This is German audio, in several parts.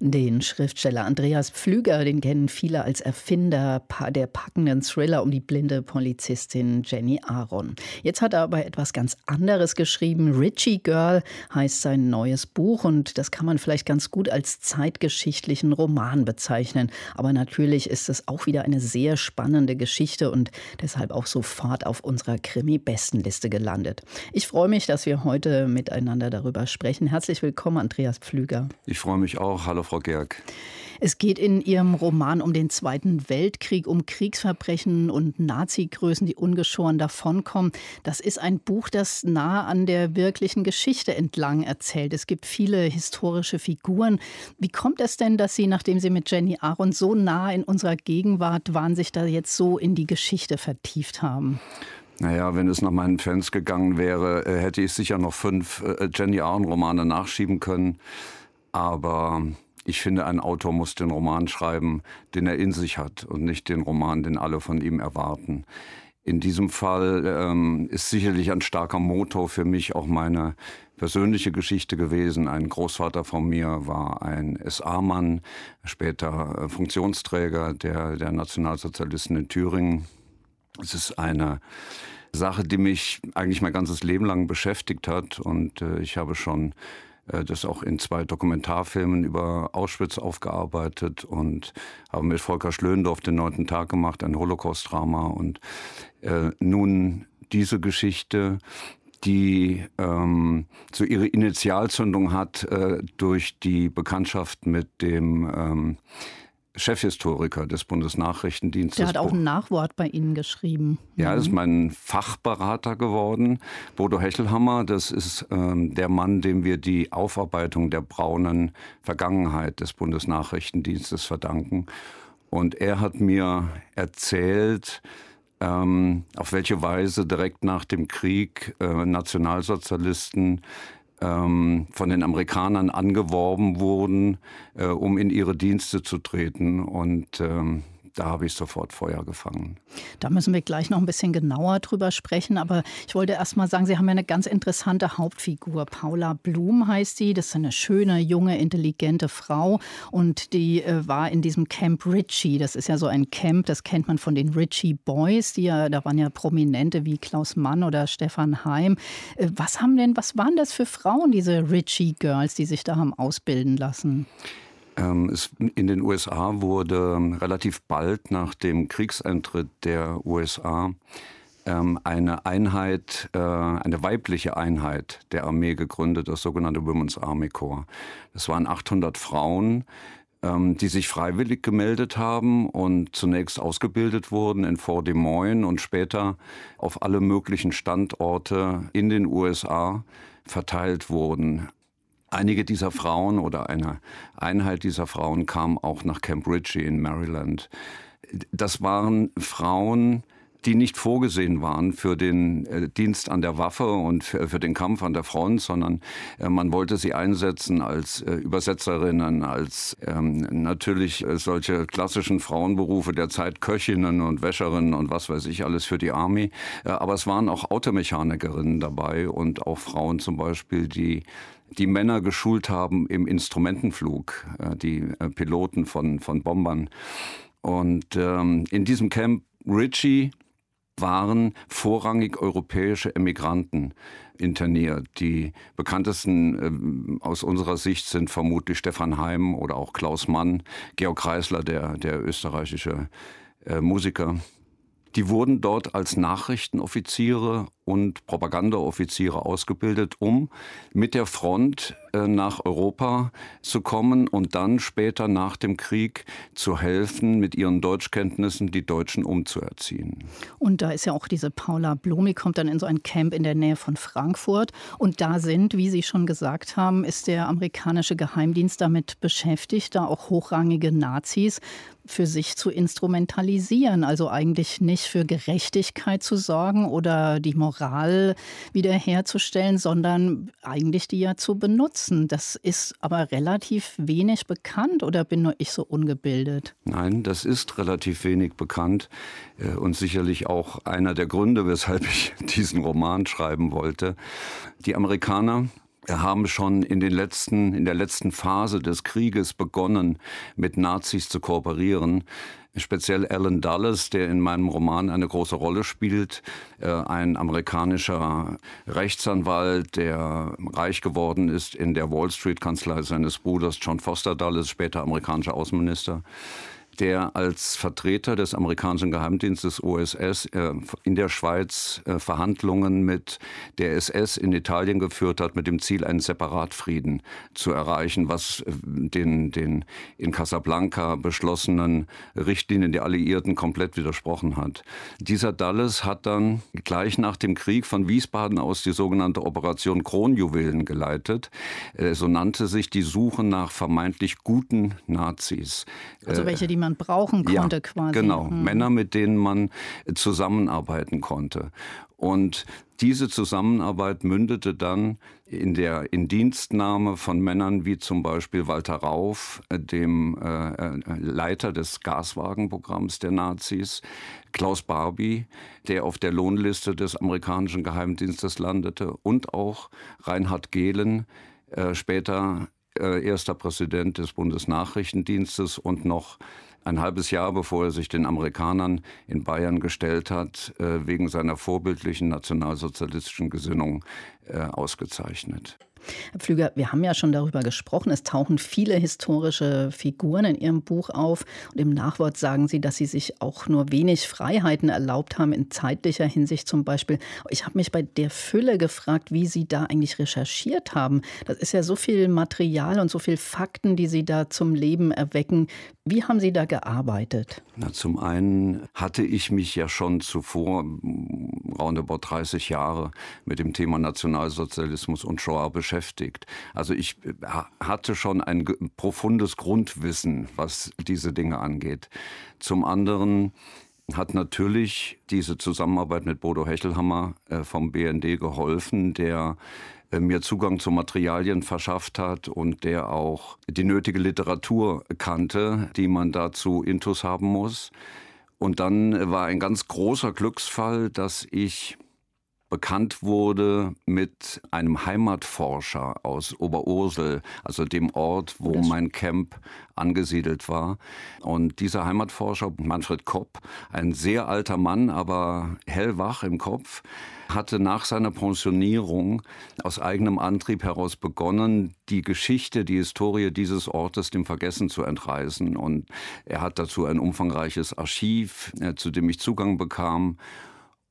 den Schriftsteller Andreas Pflüger, den kennen viele als Erfinder der packenden Thriller um die blinde Polizistin Jenny Aaron. Jetzt hat er aber etwas ganz anderes geschrieben. Richie Girl heißt sein neues Buch und das kann man vielleicht ganz gut als zeitgeschichtlichen Roman bezeichnen. Aber natürlich ist es auch wieder eine sehr spannende Geschichte und deshalb auch sofort auf unserer Krimi-Bestenliste gelandet. Ich freue mich, dass wir heute miteinander darüber sprechen. Herzlich willkommen, Andreas Pflüger. Ich freue mich auch. Hallo, Frau Gerg. Es geht in Ihrem Roman um den Zweiten Weltkrieg, um Kriegsverbrechen und Nazi-Größen, die ungeschoren davonkommen. Das ist ein Buch, das nah an der wirklichen Geschichte entlang erzählt. Es gibt viele historische Figuren. Wie kommt es denn, dass Sie, nachdem Sie mit Jenny Aaron so nah in unserer Gegenwart waren, sich da jetzt so in die Geschichte vertieft haben? Naja, wenn es nach meinen Fans gegangen wäre, äh, hätte ich sicher noch fünf äh, Jenny Aaron-Romane nachschieben können. Aber ich finde, ein Autor muss den Roman schreiben, den er in sich hat und nicht den Roman, den alle von ihm erwarten. In diesem Fall ähm, ist sicherlich ein starker Motor für mich auch meine persönliche Geschichte gewesen. Ein Großvater von mir war ein SA-Mann, später äh, Funktionsträger der, der Nationalsozialisten in Thüringen. Es ist eine Sache, die mich eigentlich mein ganzes Leben lang beschäftigt hat und äh, ich habe schon das auch in zwei Dokumentarfilmen über Auschwitz aufgearbeitet und habe mit Volker Schlöndorff den neunten Tag gemacht, ein Holocaust-Drama. Und äh, nun diese Geschichte, die ähm, so ihre Initialzündung hat äh, durch die Bekanntschaft mit dem ähm, Chefhistoriker des Bundesnachrichtendienstes. Der hat auch ein Nachwort bei Ihnen geschrieben. Ja, ist mhm. mein Fachberater geworden. Bodo Hechelhammer, das ist ähm, der Mann, dem wir die Aufarbeitung der braunen Vergangenheit des Bundesnachrichtendienstes verdanken. Und er hat mir erzählt, ähm, auf welche Weise direkt nach dem Krieg äh, Nationalsozialisten ähm, von den Amerikanern angeworben wurden, äh, um in ihre Dienste zu treten. Und ähm, da habe ich sofort Feuer gefangen. Da müssen wir gleich noch ein bisschen genauer drüber sprechen. Aber ich wollte erst mal sagen, Sie haben ja eine ganz interessante Hauptfigur. Paula Blum heißt sie. Das ist eine schöne, junge, intelligente Frau. Und die äh, war in diesem Camp Ritchie. Das ist ja so ein Camp, das kennt man von den Ritchie Boys. Die ja, da waren ja Prominente wie Klaus Mann oder Stefan Heim. Äh, was haben denn, was waren das für Frauen, diese Ritchie Girls, die sich da haben ausbilden lassen? Ähm, in den USA wurde relativ bald nach dem Kriegseintritt der USA ähm, eine Einheit, äh, eine weibliche Einheit der Armee gegründet, das sogenannte Women's Army Corps. Das waren 800 Frauen, ähm, die sich freiwillig gemeldet haben und zunächst ausgebildet wurden in Fort Des Moines und später auf alle möglichen Standorte in den USA verteilt wurden. Einige dieser Frauen oder eine Einheit dieser Frauen kam auch nach Camp Ritchie in Maryland. Das waren Frauen, die nicht vorgesehen waren für den äh, Dienst an der Waffe und für, den Kampf an der Front, sondern äh, man wollte sie einsetzen als äh, Übersetzerinnen, als ähm, natürlich solche klassischen Frauenberufe der Zeit Köchinnen und Wäscherinnen und was weiß ich alles für die Army. Aber es waren auch Automechanikerinnen dabei und auch Frauen zum Beispiel, die die Männer geschult haben im Instrumentenflug, äh, die äh, Piloten von, von Bombern. Und ähm, in diesem Camp Ritchie waren vorrangig europäische Emigranten interniert. Die bekanntesten äh, aus unserer Sicht sind vermutlich Stefan Heim oder auch Klaus Mann, Georg Kreisler, der, der österreichische äh, Musiker. Die wurden dort als Nachrichtenoffiziere und Propagandaoffiziere ausgebildet, um mit der Front nach Europa zu kommen und dann später nach dem Krieg zu helfen, mit ihren Deutschkenntnissen die Deutschen umzuerziehen. Und da ist ja auch diese Paula Blumi, kommt dann in so ein Camp in der Nähe von Frankfurt. Und da sind, wie Sie schon gesagt haben, ist der amerikanische Geheimdienst damit beschäftigt, da auch hochrangige Nazis für sich zu instrumentalisieren. Also eigentlich nicht für Gerechtigkeit zu sorgen oder die Moral wiederherzustellen, sondern eigentlich die ja zu benutzen. Das ist aber relativ wenig bekannt oder bin nur ich so ungebildet? Nein, das ist relativ wenig bekannt äh, und sicherlich auch einer der Gründe, weshalb ich diesen Roman schreiben wollte. Die Amerikaner haben schon in den letzten, in der letzten Phase des Krieges begonnen, mit Nazis zu kooperieren. Speziell Alan Dulles, der in meinem Roman eine große Rolle spielt, äh, ein amerikanischer Rechtsanwalt, der reich geworden ist in der Wall Street Kanzlei seines Bruders John Foster Dulles, später amerikanischer Außenminister der als Vertreter des amerikanischen Geheimdienstes OSS äh, in der Schweiz äh, Verhandlungen mit der SS in Italien geführt hat, mit dem Ziel, einen Separatfrieden zu erreichen, was äh, den, den in Casablanca beschlossenen Richtlinien der Alliierten komplett widersprochen hat. Dieser Dulles hat dann gleich nach dem Krieg von Wiesbaden aus die sogenannte Operation Kronjuwelen geleitet. So nannte sich die Suche nach vermeintlich guten Nazis. Also welche, die man brauchen konnte ja, quasi. Genau, hm. Männer, mit denen man zusammenarbeiten konnte. Und diese Zusammenarbeit mündete dann in der Indienstnahme von Männern wie zum Beispiel Walter Rauf, äh, dem äh, äh, Leiter des Gaswagenprogramms der Nazis, Klaus Barbie, der auf der Lohnliste des amerikanischen Geheimdienstes landete, und auch Reinhard Gehlen, äh, später äh, erster Präsident des Bundesnachrichtendienstes und noch ein halbes Jahr bevor er sich den Amerikanern in Bayern gestellt hat, äh, wegen seiner vorbildlichen nationalsozialistischen Gesinnung äh, ausgezeichnet. Herr Pflüger, wir haben ja schon darüber gesprochen. Es tauchen viele historische Figuren in Ihrem Buch auf. Und im Nachwort sagen Sie, dass Sie sich auch nur wenig Freiheiten erlaubt haben, in zeitlicher Hinsicht zum Beispiel. Ich habe mich bei der Fülle gefragt, wie Sie da eigentlich recherchiert haben. Das ist ja so viel Material und so viel Fakten, die Sie da zum Leben erwecken. Wie haben Sie da gearbeitet? Na, zum einen hatte ich mich ja schon zuvor, roundabout 30 Jahre, mit dem Thema Nationalsozialismus und Shoah beschäftigt. Also ich äh, hatte schon ein profundes Grundwissen, was diese Dinge angeht. Zum anderen hat natürlich diese Zusammenarbeit mit Bodo Hechelhammer äh, vom BND geholfen, der äh, mir Zugang zu Materialien verschafft hat und der auch die nötige Literatur kannte, die man dazu intus haben muss. Und dann war ein ganz großer Glücksfall, dass ich bekannt wurde mit einem Heimatforscher aus Oberursel, also dem Ort, wo mein Camp angesiedelt war. Und dieser Heimatforscher, Manfred Kopp, ein sehr alter Mann, aber hellwach im Kopf, hatte nach seiner Pensionierung aus eigenem Antrieb heraus begonnen, die Geschichte, die Historie dieses Ortes dem Vergessen zu entreißen. Und er hat dazu ein umfangreiches Archiv, äh, zu dem ich Zugang bekam.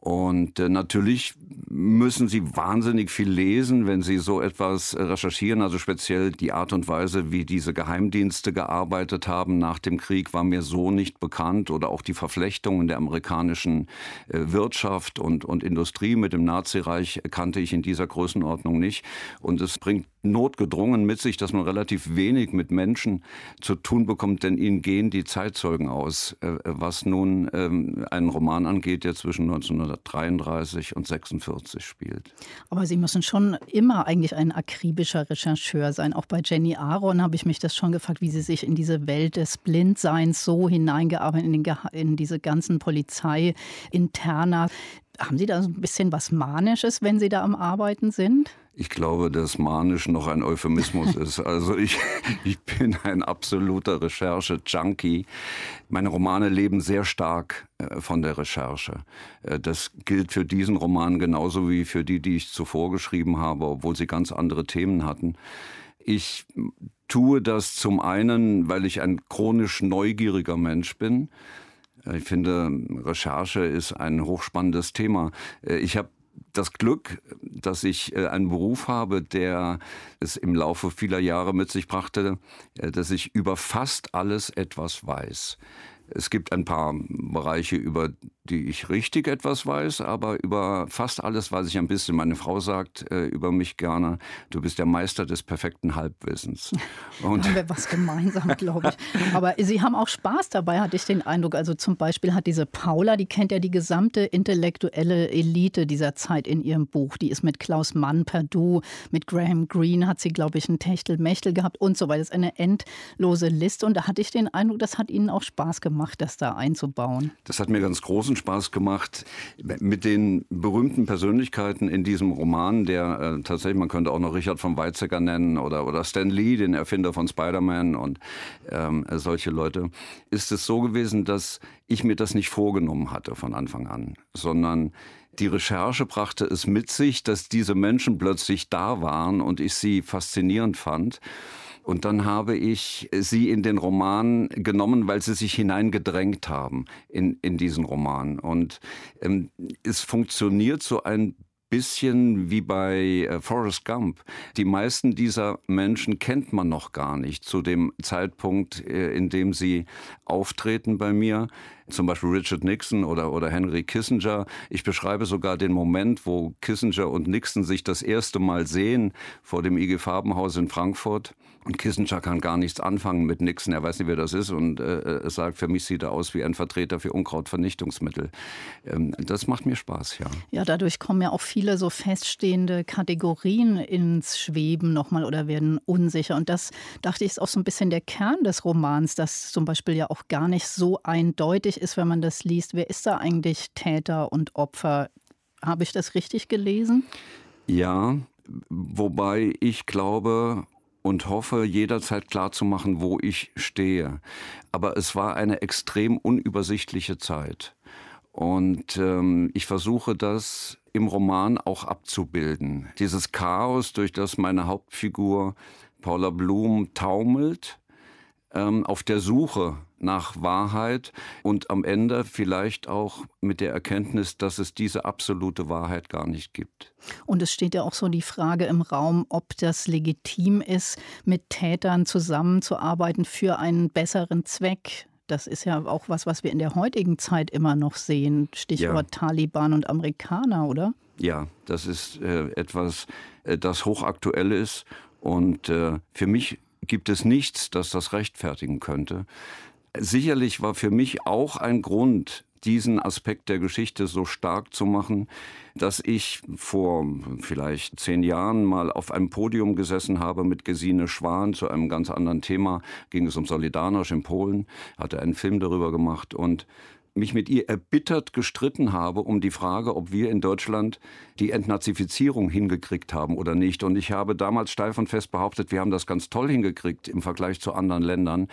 Und äh, natürlich müssen Sie wahnsinnig viel lesen, wenn Sie so etwas recherchieren. Also speziell die Art und Weise, wie diese Geheimdienste gearbeitet haben nach dem Krieg, war mir so nicht bekannt. Oder auch die Verflechtungen der amerikanischen äh, Wirtschaft und, und Industrie mit dem Nazireich kannte ich in dieser Größenordnung nicht. Und es bringt notgedrungen mit sich, dass man relativ wenig mit Menschen zu tun bekommt, denn ihnen gehen die Zeitzeugen aus, äh, was nun ähm, einen Roman angeht, der zwischen 1933 und 46 spielt. Aber Sie müssen schon immer eigentlich ein akribischer Rechercheur sein. Auch bei Jenny Aaron habe ich mich das schon gefragt, wie sie sich in diese Welt des Blindseins so hineingearbeitet, in, in diese ganzen Polizei-Interna. Haben Sie da so ein bisschen was Manisches, wenn Sie da am Arbeiten sind? Ich glaube, dass manisch noch ein Euphemismus ist. Also ich, ich bin ein absoluter Recherche-Junkie. Meine Romane leben sehr stark äh, von der Recherche. Äh, das gilt für diesen Roman genauso wie für die, die ich zuvor geschrieben habe, obwohl sie ganz andere Themen hatten. Ich tue das zum einen, weil ich ein chronisch neugieriger Mensch bin. Ich finde, Recherche ist ein hochspannendes Thema. Ich habe das Glück, dass ich äh, einen Beruf habe, der es im Laufe vieler Jahre mit sich brachte, äh, dass ich über fast alles etwas weiß. Es gibt ein paar Bereiche, über die ich richtig etwas weiß, aber über fast alles weiß ich ein bisschen. Meine Frau sagt äh, über mich gerne, du bist der Meister des perfekten Halbwissens. Und haben wir was gemeinsam, glaube ich. Aber Sie haben auch Spaß dabei, hatte ich den Eindruck. Also zum Beispiel hat diese Paula, die kennt ja die gesamte intellektuelle Elite dieser Zeit in ihrem Buch. Die ist mit Klaus Mann per Du, mit Graham Greene hat sie, glaube ich, ein Techtelmechtel gehabt und so weiter. Das ist eine endlose Liste. Und da hatte ich den Eindruck, das hat Ihnen auch Spaß gemacht gemacht, das da einzubauen? Das hat mir ganz großen Spaß gemacht mit den berühmten Persönlichkeiten in diesem Roman, der äh, tatsächlich, man könnte auch noch Richard von Weizsäcker nennen oder, oder Stan Lee, den Erfinder von Spider-Man und ähm, solche Leute, ist es so gewesen, dass ich mir das nicht vorgenommen hatte von Anfang an, sondern die Recherche brachte es mit sich, dass diese Menschen plötzlich da waren und ich sie faszinierend fand. Und dann habe ich sie in den Roman genommen, weil sie sich hineingedrängt haben in, in diesen Roman. Und ähm, es funktioniert so ein bisschen wie bei äh, Forrest Gump. Die meisten dieser Menschen kennt man noch gar nicht zu dem Zeitpunkt, äh, in dem sie auftreten bei mir. Zum Beispiel Richard Nixon oder, oder Henry Kissinger. Ich beschreibe sogar den Moment, wo Kissinger und Nixon sich das erste Mal sehen vor dem IG Farbenhaus in Frankfurt. Und Kissinger kann gar nichts anfangen mit Nixon. Er weiß nicht, wer das ist. Und äh, er sagt, für mich sieht er aus wie ein Vertreter für Unkrautvernichtungsmittel. Ähm, das macht mir Spaß, ja. Ja, dadurch kommen ja auch viele so feststehende Kategorien ins Schweben nochmal oder werden unsicher. Und das, dachte ich, ist auch so ein bisschen der Kern des Romans, dass zum Beispiel ja auch gar nicht so eindeutig ist, wenn man das liest. Wer ist da eigentlich Täter und Opfer? Habe ich das richtig gelesen? Ja, wobei ich glaube, und hoffe, jederzeit klarzumachen, wo ich stehe. Aber es war eine extrem unübersichtliche Zeit. Und ähm, ich versuche das im Roman auch abzubilden. Dieses Chaos, durch das meine Hauptfigur Paula Blum taumelt, ähm, auf der Suche nach Wahrheit und am Ende vielleicht auch mit der Erkenntnis, dass es diese absolute Wahrheit gar nicht gibt. Und es steht ja auch so die Frage im Raum, ob das legitim ist, mit Tätern zusammenzuarbeiten für einen besseren Zweck. Das ist ja auch was, was wir in der heutigen Zeit immer noch sehen. Stichwort ja. Taliban und Amerikaner, oder? Ja, das ist äh, etwas, äh, das hochaktuell ist. Und äh, für mich gibt es nichts, das das rechtfertigen könnte sicherlich war für mich auch ein Grund, diesen Aspekt der Geschichte so stark zu machen, dass ich vor vielleicht zehn Jahren mal auf einem Podium gesessen habe mit Gesine Schwan zu einem ganz anderen Thema. Ging es um Solidarność in Polen, hatte einen Film darüber gemacht und mich mit ihr erbittert gestritten habe um die Frage, ob wir in Deutschland die Entnazifizierung hingekriegt haben oder nicht. Und ich habe damals steif und fest behauptet, wir haben das ganz toll hingekriegt im Vergleich zu anderen Ländern.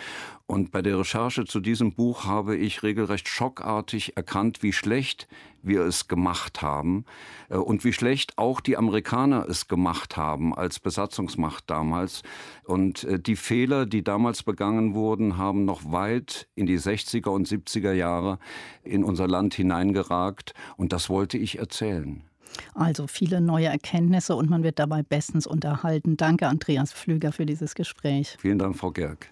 Und bei der Recherche zu diesem Buch habe ich regelrecht schockartig erkannt, wie schlecht wir es gemacht haben äh, und wie schlecht auch die Amerikaner es gemacht haben als Besatzungsmacht damals. Und äh, die Fehler, die damals begangen wurden, haben noch weit in die 60er und 70er Jahre in unser Land hineingeragt. Und das wollte ich erzählen. Also viele neue Erkenntnisse und man wird dabei bestens unterhalten. Danke, Andreas Pflüger, für dieses Gespräch. Vielen Dank, Frau Gerg.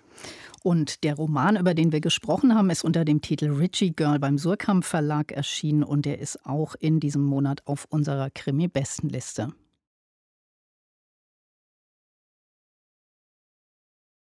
Und der Roman, über den wir gesprochen haben, ist unter dem Titel Richie Girl beim Surkamp Verlag erschienen und er ist auch in diesem Monat auf unserer Krimi-Bestenliste.